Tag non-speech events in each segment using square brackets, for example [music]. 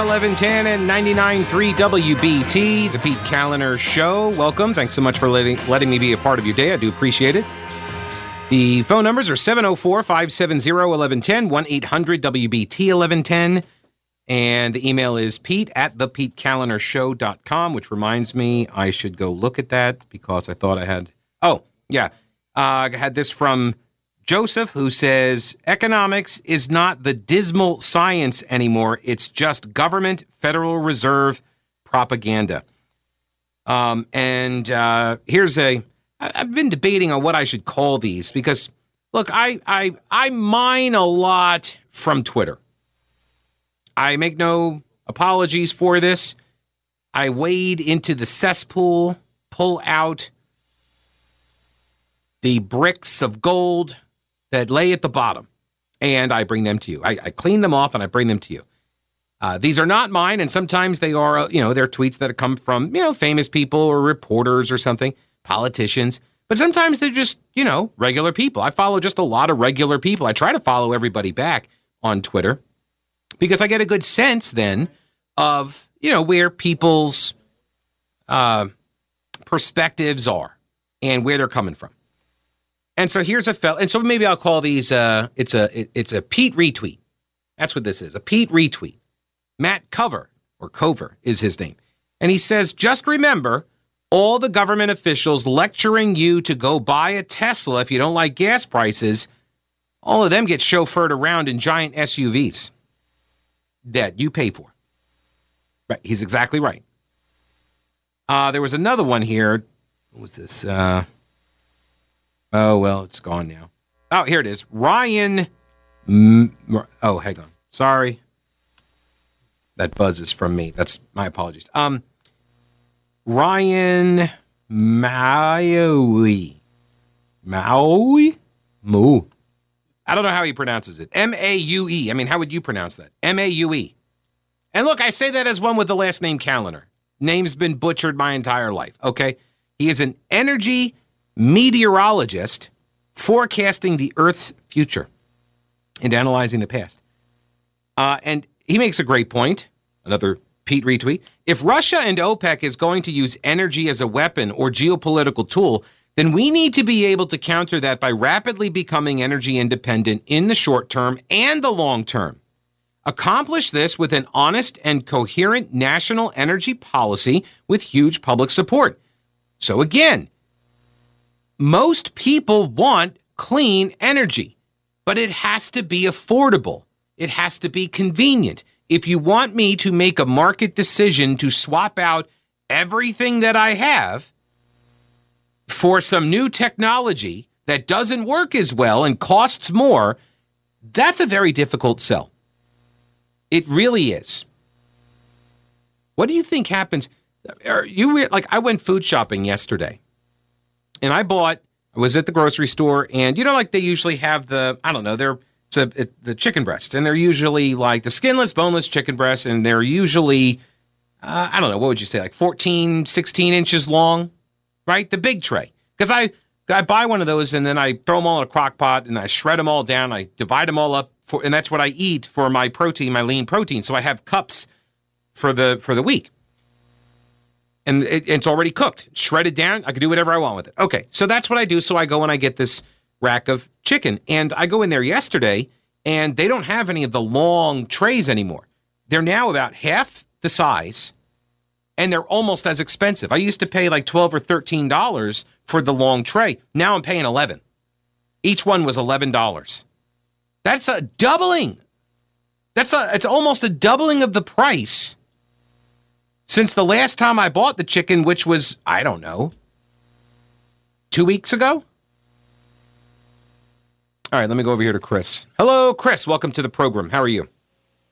Talk 1110 and 99.3 WBT, the Pete Kaliner Show. Welcome. Thanks so much for letting, letting me be a part of your day. I do appreciate it. The phone numbers are 704 570 1110, 1 800 WBT 1110. And the email is pete at thepetekalinershow.com, which reminds me I should go look at that because I thought I had. Oh, yeah. Uh, I had this from Joseph, who says economics is not the dismal science anymore. It's just government, Federal Reserve propaganda. Um, and uh, here's a. I've been debating on what I should call these because, look, I I I mine a lot from Twitter. I make no apologies for this. I wade into the cesspool, pull out the bricks of gold that lay at the bottom, and I bring them to you. I, I clean them off and I bring them to you. Uh, these are not mine, and sometimes they are, uh, you know, they're tweets that come from, you know, famous people or reporters or something, politicians. But sometimes they're just, you know, regular people. I follow just a lot of regular people. I try to follow everybody back on Twitter because I get a good sense then of, you know, where people's uh, perspectives are and where they're coming from. And so here's a fell, and so maybe I'll call these. Uh, it's a it, it's a Pete retweet. That's what this is. A Pete retweet. Matt Cover or Cover is his name, and he says, just remember. All the government officials lecturing you to go buy a Tesla if you don't like gas prices, all of them get chauffeured around in giant SUVs that you pay for. Right. He's exactly right. Uh, there was another one here. What was this? Uh, Oh, well, it's gone now. Oh, here it is. Ryan. Oh, hang on. Sorry. That buzz is from me. That's my apologies. Um, Ryan Maui. Maui? Moo. I don't know how he pronounces it. M A U E. I mean, how would you pronounce that? M A U E. And look, I say that as one with the last name Kaliner. Name's been butchered my entire life, okay? He is an energy meteorologist forecasting the Earth's future and analyzing the past. Uh, and he makes a great point. Another Pete retweet. If Russia and OPEC is going to use energy as a weapon or geopolitical tool, then we need to be able to counter that by rapidly becoming energy independent in the short term and the long term. Accomplish this with an honest and coherent national energy policy with huge public support. So, again, most people want clean energy, but it has to be affordable. It has to be convenient. If you want me to make a market decision to swap out everything that I have for some new technology that doesn't work as well and costs more, that's a very difficult sell. It really is. What do you think happens? Are you like I went food shopping yesterday and I bought. I was at the grocery store, and you know, like they usually have the I don't know, they're a, it, the chicken breasts, and they're usually like the skinless, boneless chicken breasts, and they're usually uh, I don't know what would you say, like 14, 16 inches long, right? The big tray, because I I buy one of those and then I throw them all in a crock pot and I shred them all down. I divide them all up for, and that's what I eat for my protein, my lean protein. So I have cups for the for the week and it, it's already cooked, shredded down. I can do whatever I want with it. Okay, so that's what I do. So I go and I get this rack of chicken, and I go in there yesterday, and they don't have any of the long trays anymore. They're now about half the size, and they're almost as expensive. I used to pay like twelve or thirteen dollars for the long tray. Now I'm paying eleven. Each one was eleven dollars. That's a doubling. That's a it's almost a doubling of the price since the last time I bought the chicken, which was, I don't know, two weeks ago? All right, let me go over here to Chris. Hello, Chris. Welcome to the program. How are you?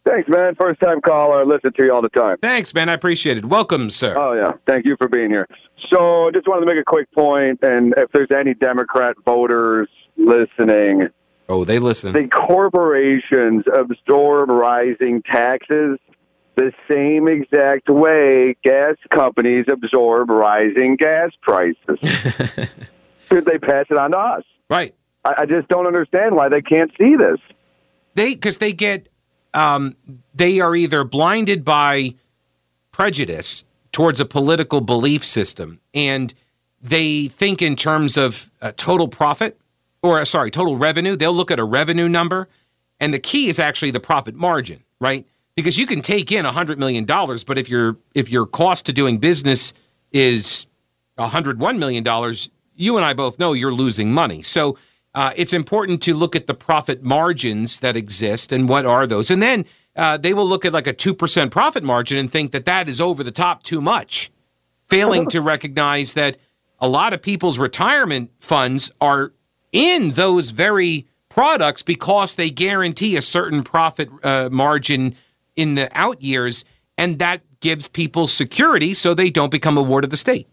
Thanks, man. First time caller. I listen to you all the time. Thanks, man. I appreciate it. Welcome, sir. Oh, yeah. Thank you for being here. So, just wanted to make a quick point, and if there's any Democrat voters listening, oh, they listen. The corporations absorb rising taxes the same exact way gas companies absorb rising gas prices. [laughs] Should they pass it on to us? Right. I, I, just don't understand why they can't see this. They because they get um, they are either blinded by prejudice towards a political belief system and they think in terms of uh, total profit or uh, sorry, total revenue. They'll look at a revenue number and the key is actually the profit margin, right? Because you can take in $100 million, but if your if your cost to doing business is $101 million, you and I both know you're losing money. So uh, it's important to look at the profit margins that exist and what are those. And then uh, they will look at like a 2% profit margin and think that that is over the top too much, failing to recognize that a lot of people's retirement funds are in those very products because they guarantee a certain profit uh, margin in the out years, and that gives people security so they don't become a ward of the state.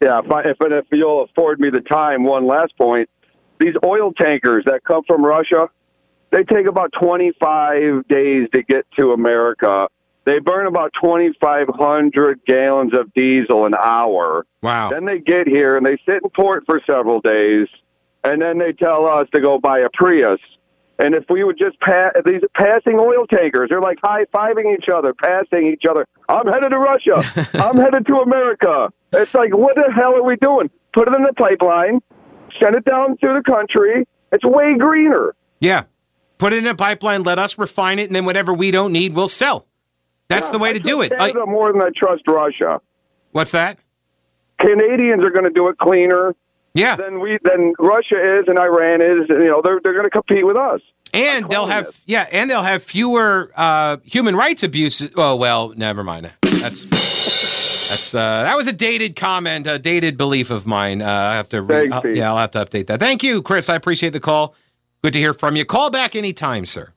Yeah, if, I, if, if you'll afford me the time, one last point. These oil tankers that come from Russia, they take about 25 days to get to America. They burn about 2,500 gallons of diesel an hour. Wow. Then they get here and they sit in port for several days, and then they tell us to go buy a Prius. And if we would just pass these passing oil tankers, they're like high fiving each other, passing each other. I'm headed to Russia. [laughs] I'm headed to America. It's like, what the hell are we doing? Put it in the pipeline, send it down through the country. It's way greener. Yeah. Put it in a pipeline, let us refine it, and then whatever we don't need, we'll sell. That's Yeah, the way I to do it. I- Canada more than I trust Russia. what's that? Canadians are going to do it cleaner Yeah. than we than Russia is and Iran is. You know, they're they're going to compete with us. And they'll have cleanliness. yeah, and they'll have fewer uh, human rights abuses. Oh well, never mind. That's that's uh, that was a dated comment, a dated belief of mine. Uh, I have to re- Thanks, I'll- yeah, I'll have to update that. Thank you, Chris. I appreciate the call. Good to hear from you. Call back anytime, sir.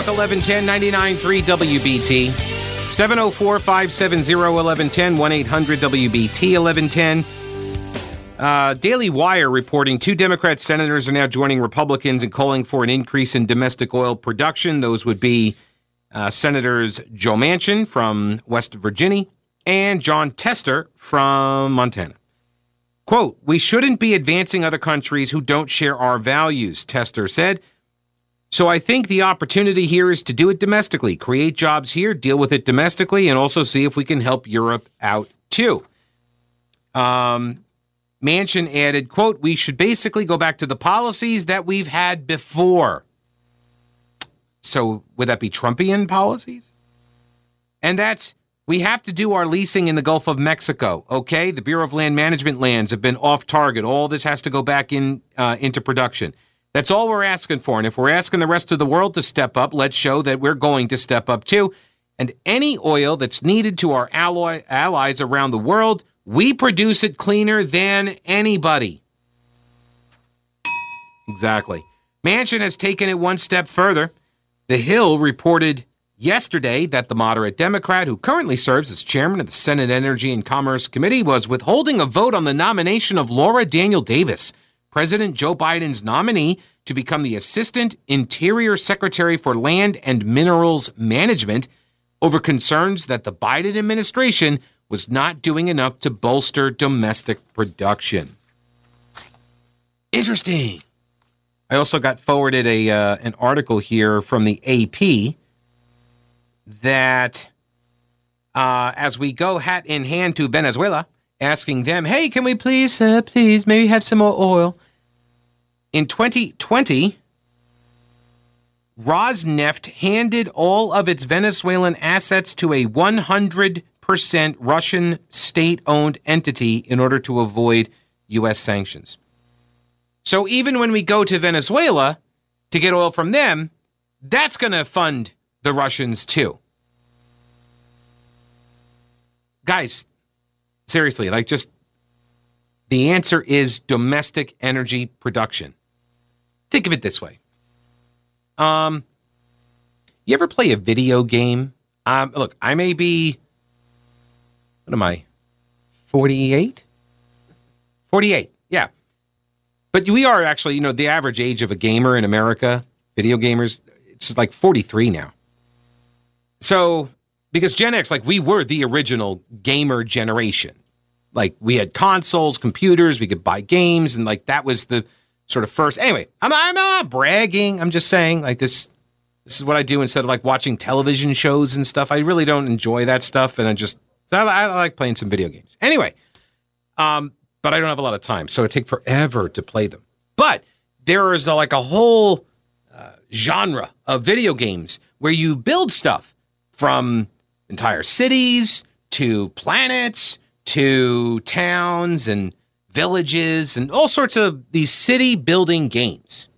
Talk 1110 99.3 WBT. 704 570 1110 1 800 WBT 1110. Uh, Daily Wire reporting two Democrat senators are now joining Republicans in calling for an increase in domestic oil production. Those would be uh, Senators Joe Manchin from West Virginia and Jon Tester from Montana. Quote, We shouldn't be advancing other countries who don't share our values, Tester said. So I think the opportunity here is to do it domestically, create jobs here, deal with it domestically, and also see if we can help Europe out too. Um, Manchin added, quote, we should basically go back to the policies that we've had before. So would that be Trumpian policies? And that's we have to do our leasing in the Gulf of Mexico. Okay, the Bureau of Land Management lands have been off target. All this has to go back in uh, into production. That's all we're asking for. And if we're asking the rest of the world to step up, let's show that we're going to step up too. And any oil that's needed to our alloy, allies around the world, we produce it cleaner than anybody. Exactly. Manchin has taken it one step further. The Hill reported yesterday that the moderate Democrat, who currently serves as chairman of the Senate Energy and Commerce Committee, was withholding a vote on the nomination of Laura Daniel Davis, President Joe Biden's nominee to become the Assistant Interior Secretary for Land and Minerals Management, over concerns that the Biden administration was not doing enough to bolster domestic production. Interesting. I also got forwarded a uh, an article here from the AP that uh, as we go hat in hand to Venezuela, asking them, "Hey, can we please, uh, please, maybe have some more oil?" In 2020, Rosneft handed all of its Venezuelan assets to a 100% Russian state-owned entity in order to avoid U.S. sanctions. So even when we go to Venezuela to get oil from them, that's going to fund the Russians too. Guys, seriously, like just the answer is domestic energy production. Think of it this way. Um you ever play a video game? Um look, I may be what am I? 48? 48. Yeah. But we are actually, you know, the average age of a gamer in America video gamers. It's like 43 now. So, because Gen X, like we were the original gamer generation. Like we had consoles, computers, we could buy games, and like that was the sort of first. Anyway, I'm, I'm not bragging. I'm just saying, like this. This is what I do instead of like watching television shows and stuff. I really don't enjoy that stuff, and I just I, I like playing some video games. Anyway, um, but I don't have a lot of time, so it take forever to play them. But there is a, like a whole uh, genre of video games where you build stuff from entire cities to planets to towns and villages and all sorts of these city building games,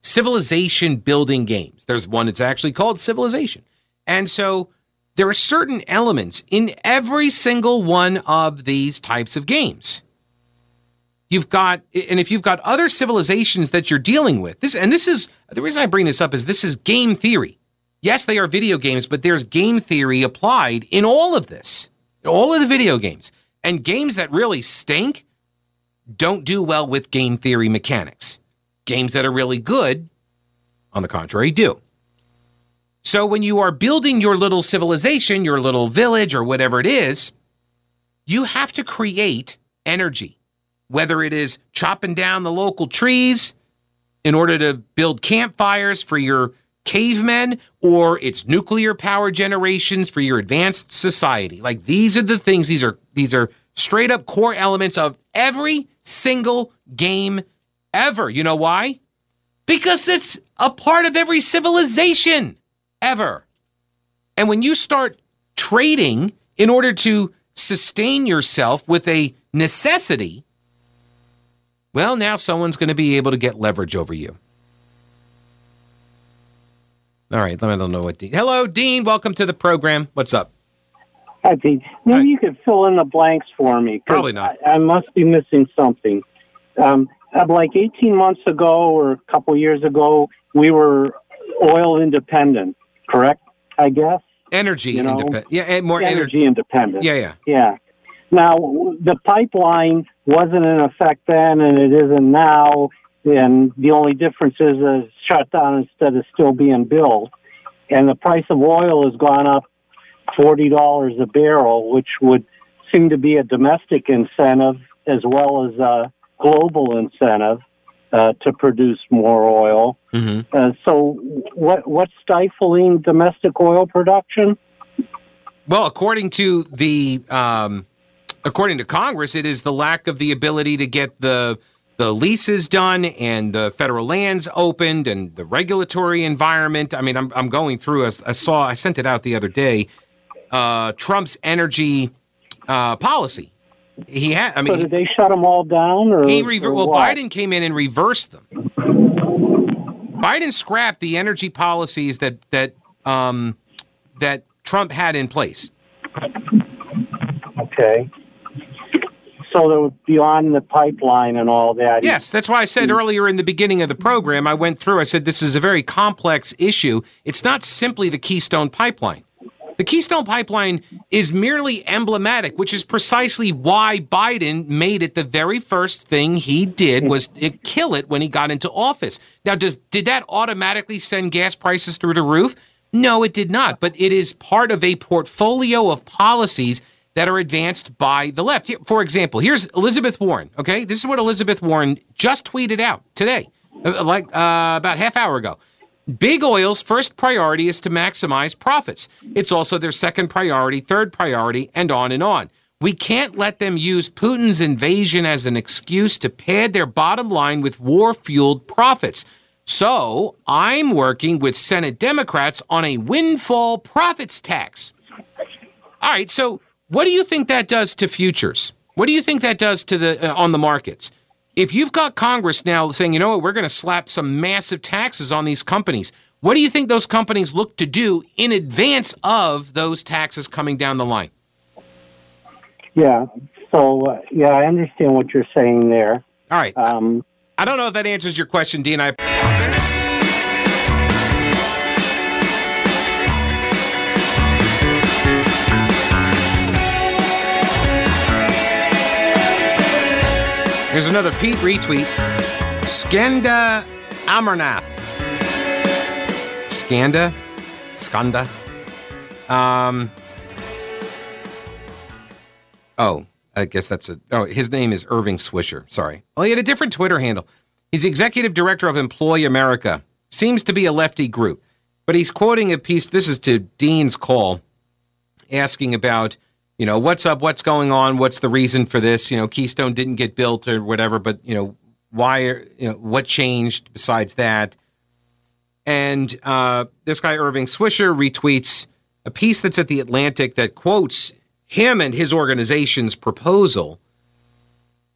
civilization building games. There's one that's actually called Civilization. And so there are certain elements in every single one of these types of games. You've got, and if you've got other civilizations that you're dealing with, this, and this is the reason I bring this up is this is game theory. Yes, they are video games, but there's game theory applied in all of this, all of the video games. And games that really stink don't do well with game theory mechanics. Games that are really good, on the contrary, do. So when you are building your little civilization, your little village, or whatever it is, you have to create energy, whether it is chopping down the local trees in order to build campfires for your cavemen, or it's nuclear power generations for your advanced society. Like these are the things, these are these are straight up core elements of every single game ever. You know why? Because it's a part of every civilization ever. And when you start trading in order to sustain yourself with a necessity, well, now someone's going to be able to get leverage over you. All right, I don't know what Dean. Hello, Dean. Welcome to the program. What's up? Hi, Dean. Maybe Hi. you could fill in the blanks for me. Probably not. I, I, must be missing something. Um, like 18 months ago or a couple years ago, we were oil independent, correct? I guess. Energy you know? independent. Yeah, more energy ener- independent. Yeah, yeah. Yeah. Now, the pipeline wasn't in effect then, and it isn't now. And the only difference is it's shut down instead of still being built. And the price of oil has gone up $40 a barrel, which would seem to be a domestic incentive as well as a global incentive uh, to produce more oil. Mm-hmm. Uh, so, what what's stifling domestic oil production? Well, according to the um, according to Congress, it is the lack of the ability to get the the leases done and the federal lands opened and the regulatory environment. I mean, I'm I'm going through. I, I saw I sent it out the other day uh, Trump's energy uh, policy. He had. I mean, so did they shut them all down, or he rever- or well, what? Biden came in and reversed them. Biden scrapped the energy policies that that um, that Trump had in place. Okay. So they were beyond the pipeline and all that. Yes, that's why I said earlier in the beginning of the program, I went through, I said this is a very complex issue. It's not simply the Keystone Pipeline. The Keystone Pipeline is merely emblematic, which is precisely why Biden made it the very first thing he did was to kill it when he got into office. Now, does did that automatically send gas prices through the roof? No, it did not. But it is part of a portfolio of policies that are advanced by the left. For example, here's Elizabeth Warren. Okay, this is what Elizabeth Warren just tweeted out today, uh, like uh, about half hour ago. Big oil's first priority is to maximize profits. It's also their second priority, third priority, and on and on. We can't let them use Putin's invasion as an excuse to pad their bottom line with war fueled profits. So I'm working with Senate Democrats on a windfall profits tax. All right, so what do you think that does to futures? What do you think that does to the uh, on the markets? If you've got Congress now saying, you know what, we're going to slap some massive taxes on these companies, what do you think those companies look to do in advance of those taxes coming down the line? Yeah. So, uh, yeah, I understand what you're saying there. All right. Um, I don't know if that answers your question, Dean. I. Here's another Pete retweet. Skanda Amarnath. Skanda, Skanda. Um. Oh, I guess that's a. Oh, his name is Irving Swisher. Sorry. Well, he had a different Twitter handle. He's executive director of Employ America. Seems to be a lefty group, but he's quoting a piece. This is to Dean's call, asking about, you know, what's up, what's going on, what's the reason for this? You know, Keystone didn't get built or whatever, but you know, why? You know, what changed besides that? And uh, this guy Irving Swisher retweets a piece that's at the Atlantic that quotes him and his organization's proposal.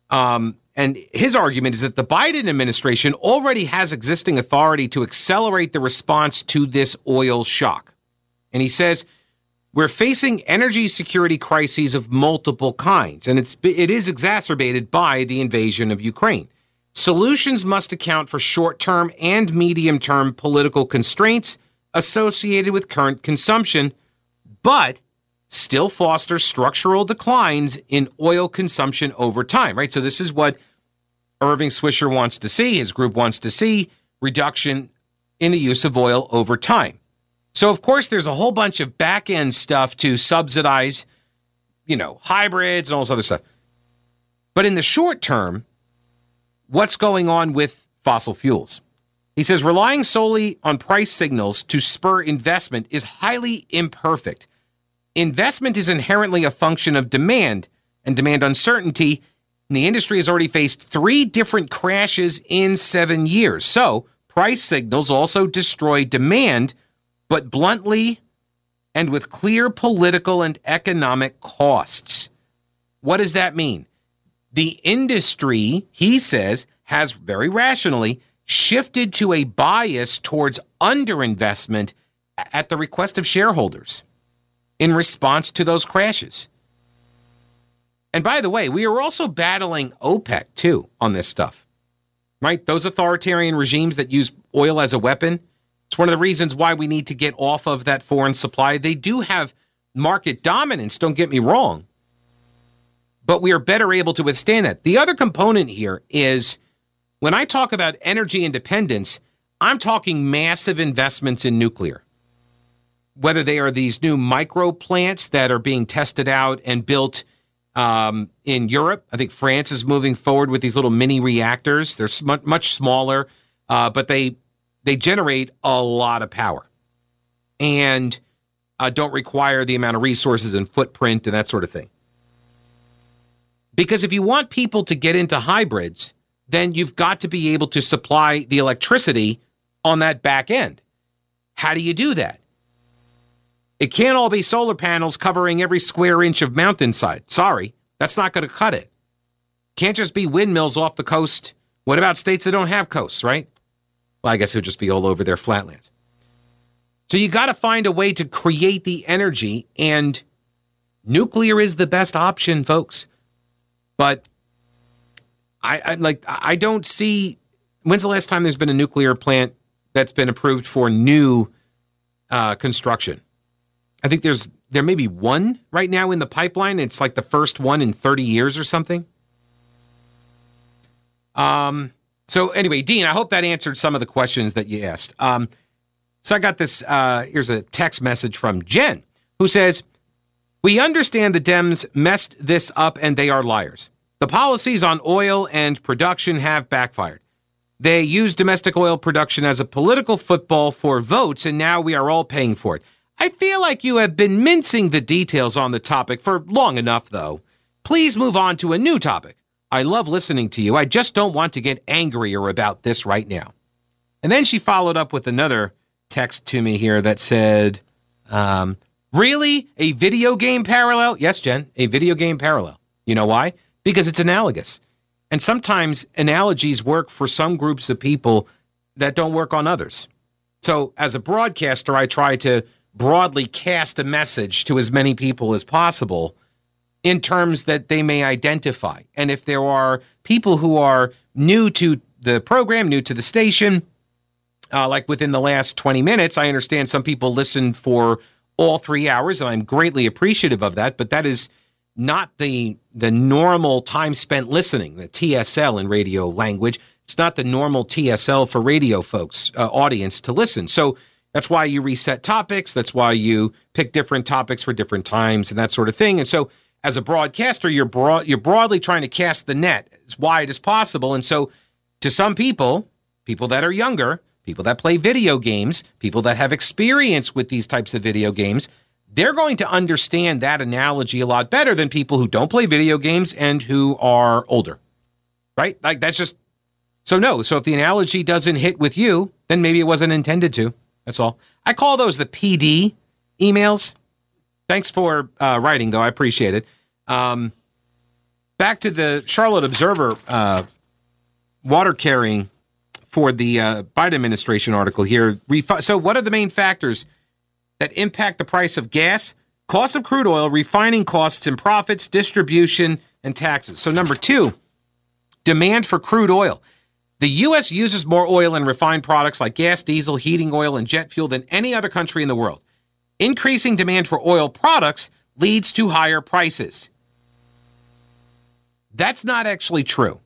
Um, and his argument is that the Biden administration already has existing authority to accelerate the response to this oil shock. And he says, we're facing energy security crises of multiple kinds, and it's, it is exacerbated by the invasion of Ukraine. Solutions must account for short term and medium term political constraints associated with current consumption, but still foster structural declines in oil consumption over time, right? So, this is what Irving Swisher wants to see, his group wants to see reduction in the use of oil over time. So, of course, there's a whole bunch of back end stuff to subsidize, you know, hybrids and all this other stuff. But in the short term, what's going on with fossil fuels? He says relying solely on price signals to spur investment is highly imperfect. Investment is inherently a function of demand, and demand uncertainty and the industry has already faced three different crashes in seven years. So, price signals also destroy demand, but bluntly and with clear political and economic costs. What does that mean? The industry, he says, has very rationally shifted to a bias towards underinvestment at the request of shareholders in response to those crashes. And by the way, we are also battling OPEC too on this stuff, right? Those authoritarian regimes that use oil as a weapon. It's one of the reasons why we need to get off of that foreign supply. They do have market dominance, don't get me wrong, but we are better able to withstand that. The other component here is when I talk about energy independence, I'm talking massive investments in nuclear. Whether they are these new micro plants that are being tested out and built um, in Europe, I think France is moving forward with these little mini reactors. They're much smaller, uh, but they they generate a lot of power and uh, don't require the amount of resources and footprint and that sort of thing. Because if you want people to get into hybrids, then you've got to be able to supply the electricity on that back end. How do you do that? It can't all be solar panels covering every square inch of mountainside. Sorry, that's not going to cut it. Can't just be windmills off the coast. What about states that don't have coasts, right? Well, I guess it would just be all over their flatlands. So you got to find a way to create the energy, and nuclear is the best option, folks. But I, I like I don't see when's the last time there's been a nuclear plant that's been approved for new uh, construction. I think there's there may be one right now in the pipeline. It's like the first one in 30 years or something. Um. So anyway, Dean, I hope that answered some of the questions that you asked. Um. So I got this. Uh, here's a text message from Jen who says, "We understand the Dems messed this up and they are liars. The policies on oil and production have backfired." They use domestic oil production as a political football for votes, and now we are all paying for it. I feel like you have been mincing the details on the topic for long enough, though. Please move on to a new topic. I love listening to you. I just don't want to get angrier about this right now. And then she followed up with another text to me here that said, um, Really? A video game parallel? Yes, Jen, a video game parallel. You know why? Because it's analogous. And sometimes analogies work for some groups of people that don't work on others. So, as a broadcaster, I try to broadly cast a message to as many people as possible in terms that they may identify. And if there are people who are new to the program, new to the station, uh, like within the last 20 minutes, I understand some people listen for all three hours, and I'm greatly appreciative of that. But that is not the the normal time spent listening, the TSL in radio language. It's not the normal TSL for radio folks uh, audience to listen. So That's why you reset topics. That's why you pick different topics for different times and that sort of thing. And so, as a broadcaster, you're broad, you're broadly trying to cast the net as wide as possible. And so, to some people, people that are younger, people that play video games, people that have experience with these types of video games, they're going to understand that analogy a lot better than people who don't play video games and who are older. Right? Like that's just so no. So if the analogy doesn't hit with you, then maybe it wasn't intended to. That's all. I call those the PD emails. Thanks for uh, writing, though. I appreciate it. Um, back to the Charlotte Observer uh, water carrying for the uh, Biden administration article here. So, what are the main factors that impact the price of gas, cost of crude oil, refining costs and profits, distribution, and taxes? So, number two, demand for crude oil. The U.S. uses more oil and refined products like gas, diesel, heating oil, and jet fuel than any other country in the world. Increasing demand for oil products leads to higher prices. That's not actually true.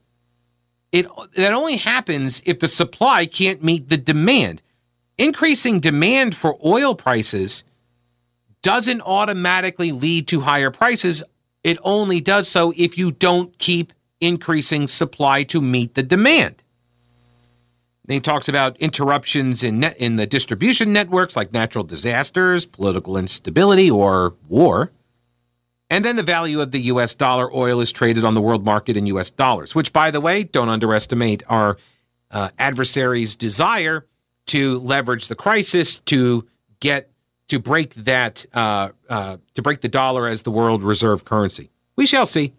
It that only happens if the supply can't meet the demand. Increasing demand for oil prices doesn't automatically lead to higher prices. It only does so if you don't keep increasing supply to meet the demand. He talks about interruptions in net, in the distribution networks like natural disasters, political instability, or war. And then the value of the US dollar oil is traded on the world market in US dollars, which, by the way, don't underestimate our uh, adversaries' desire to leverage the crisis to get to break that uh, uh, to break the dollar as the world reserve currency. We shall see.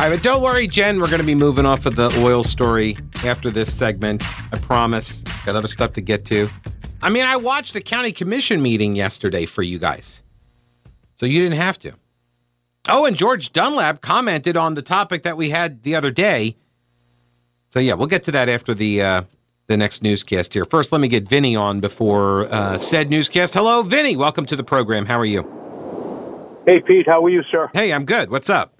All right, but don't worry, Jen. We're going to be moving off of the oil story after this segment. I promise. Got other stuff to get to. I mean, I watched a county commission meeting yesterday for you guys, so you didn't have to. Oh, and George Dunlap commented on the topic that we had the other day. So yeah, we'll get to that after the uh, the next newscast here. First, let me get Vinny on before uh, said newscast. Hello, Vinny. Welcome to the program. How are you? Hey, Pete. How are you, sir? Hey, I'm good. What's up?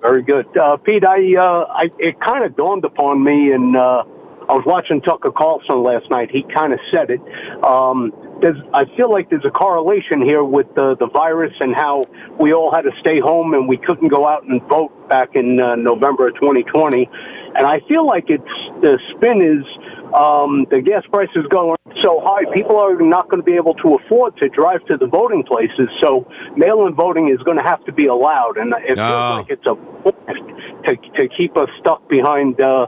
Very good, uh, Pete. I, uh, I it kind of dawned upon me, and uh, I was watching Tucker Carlson last night. He kind of said it. Um, there's, I feel like there's a correlation here with the the virus and how we all had to stay home and we couldn't go out and vote back in uh, November of 2020. And I feel like it's the spin is um, the gas prices going so high, people are not going to be able to afford to drive to the voting places. So mail-in voting is going to have to be allowed, and it feels Oh. like it's a to to keep us stuck behind, uh,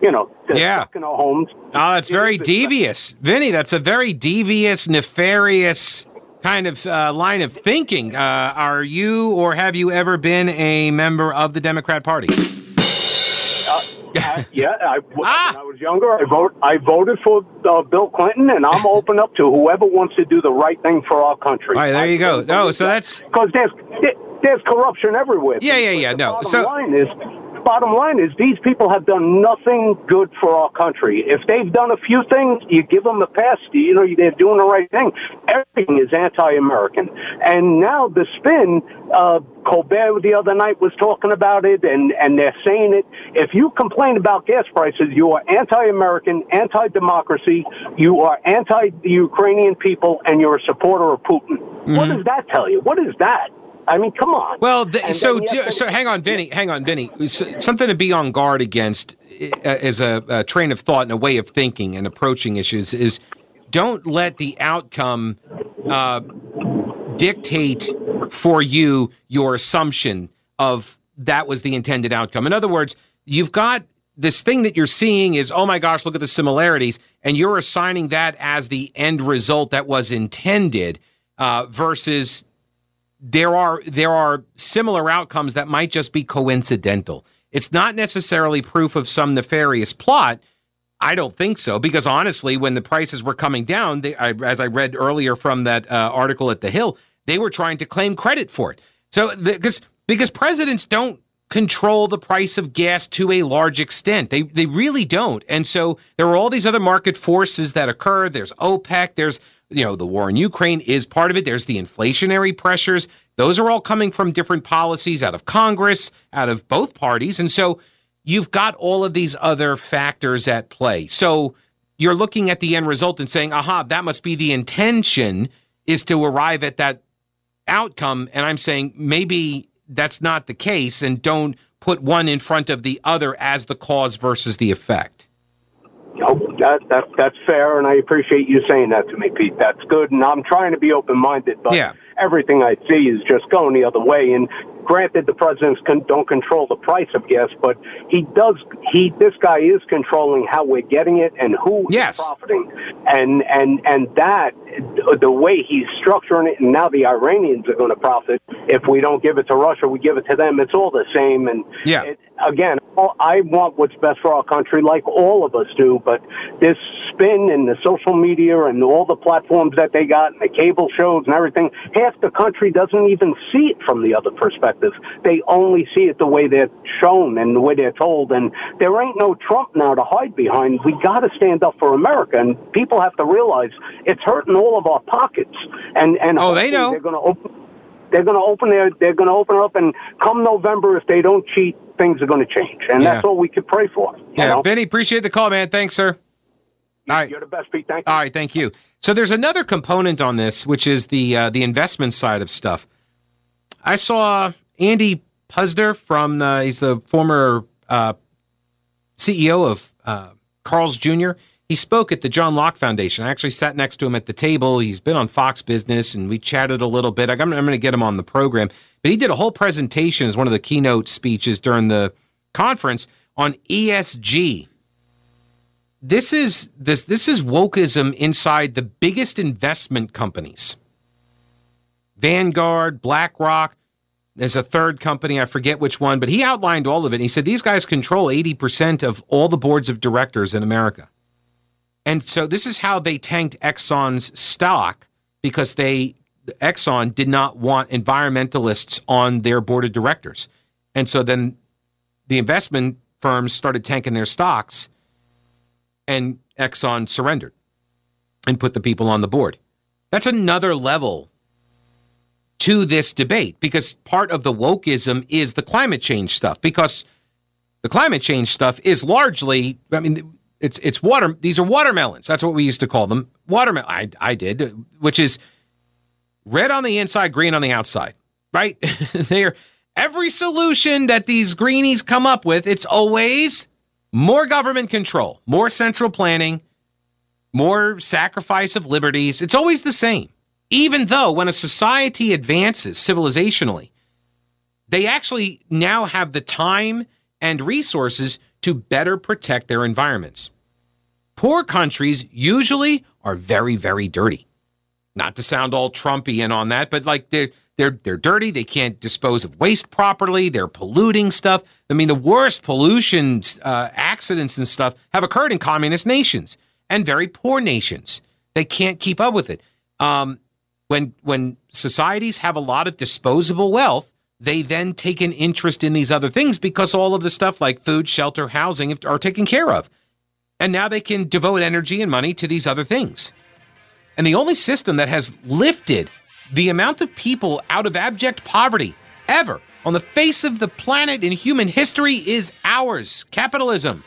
you know, Yeah. stuck in our homes. Oh, that's very devious. Vinny, that's a very devious, nefarious kind of uh, line of thinking. Uh, are you or have you ever been a member of the Democrat Party? I, [laughs] yeah, I, Ah! when I was younger, I vote. I voted for uh, Bill Clinton, and I'm [laughs] open up to whoever wants to do the right thing for our country. All right, there you go. No, so that's because there's there's corruption everywhere. Yeah, yeah, yeah, no, The bottom so- line is, bottom line is, these people have done nothing good for our country. If they've done a few things, you give them the pass. You know, they're doing the right thing. Everything is anti-American, and now the spin. Uh, Colbert the other night was talking about it, and and they're saying it. If you complain about gas prices, you are anti-American, anti-democracy. You are anti-Ukrainian people, and you're a supporter of Putin. What does that tell you? What is that? I mean, come on. Well. The, so, then you to- so hang on, Vinny. Hang on, Vinny. Something to be on guard against uh, as a, a train of thought and a way of thinking and approaching issues is don't let the outcome uh, dictate for you your assumption of that was the intended outcome. In other words, you've got this thing that you're seeing is, oh my gosh, look at the similarities, and you're assigning that as the end result that was intended uh, versus there are there are similar outcomes that might just be coincidental. It's not necessarily proof of some nefarious plot. I don't think so because honestly, when the prices were coming down, they, I, as I read earlier from that uh, article at the Hill, they were trying to claim credit for it. So because because presidents don't control the price of gas to a large extent. They they really don't. And so there are all these other market forces that occur. There's OPEC. There's You know, the war in Ukraine is part of it. There's the inflationary pressures. Those are all coming from different policies out of Congress, out of both parties. And so you've got all of these other factors at play. So you're looking at the end result and saying, aha, that must be the intention is to arrive at that outcome. And I'm saying maybe that's not the case and don't put one in front of the other as the cause versus the effect. That, that, that's fair, and I appreciate you saying that to me, Pete. That's good, and I'm trying to be open minded, but yeah. everything I see is just going the other way. And granted, the presidents can, don't control the price of gas, but he does. He this guy is controlling how we're getting it and who yes. is profiting, and and and that the way he's structuring it, and now the Iranians are going to profit if we don't give it to Russia, we give it to them. It's all the same, and yeah. It, again, I want what's best for our country, like all of us do. But this spin and the social media and all the platforms that they got and the cable shows and everything, half the country doesn't even see it from the other perspective. They only see it the way they're shown and the way they're told. And there ain't no Trump now to hide behind. We got to stand up for America, and people have to realize it's hurting all of our pockets. And and oh, they know they're going to open. They're going to open their. They're going to open up, and come November, if they don't cheat, things are going to change, and Yeah. that's all we could pray for. Yeah, know? Vinny, appreciate the call, man. Thanks, sir. All right. You're the best, Pete. Thank you. All right, thank you. So there's another component on this, which is the uh, the investment side of stuff. I saw Andy Puzder from the, he's the former uh, CEO of uh, Carl's Jr. He spoke at the John Locke Foundation. I actually sat next to him at the table. He's been on Fox Business, and we chatted a little bit. I'm, I'm going to get him on the program, but he did a whole presentation as one of the keynote speeches during the conference on ESG this is this this is wokeism inside the biggest investment companies. Vanguard, BlackRock, there's a third company, I forget which one, but he outlined all of it. He said these guys control 80% of all the boards of directors in America. And so this is how they tanked Exxon's stock because they Exxon did not want environmentalists on their board of directors. And so then the investment firms started tanking their stocks and Exxon surrendered and put the people on the board. That's another level to this debate because part of the wokeism is the climate change stuff because the climate change stuff is largely I mean it's it's water these are watermelons that's what we used to call them watermelon I, I did which is red on the inside green on the outside right [laughs] they're every solution that these greenies come up with it's always more government control, more central planning, more sacrifice of liberties. It's always the same. Even though when a society advances civilizationally, they actually now have the time and resources to better protect their environments. Poor countries usually are very, very dirty. Not to sound all Trumpian on that, but like they're they're they're dirty. They can't dispose of waste properly. They're polluting stuff. I mean, the worst pollution uh, accidents and stuff have occurred in communist nations and very poor nations. They can't keep up with it. Um, when when societies have a lot of disposable wealth, they then take an interest in these other things because all of the stuff like food, shelter, housing are taken care of, and now they can devote energy and money to these other things. And the only system that has lifted the amount of people out of abject poverty ever on the face of the planet in human history is ours capitalism.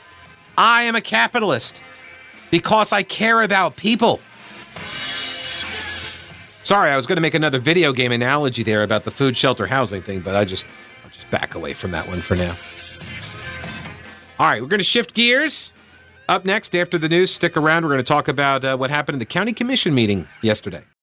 I am a capitalist because I care about people. Sorry, I was going to make another video game analogy there about the food, shelter, housing thing, but I just I'll just back away from that one for now. All right, we're going to shift gears. Up next, after the news, stick around. We're going to talk about uh, what happened in the county commission meeting yesterday.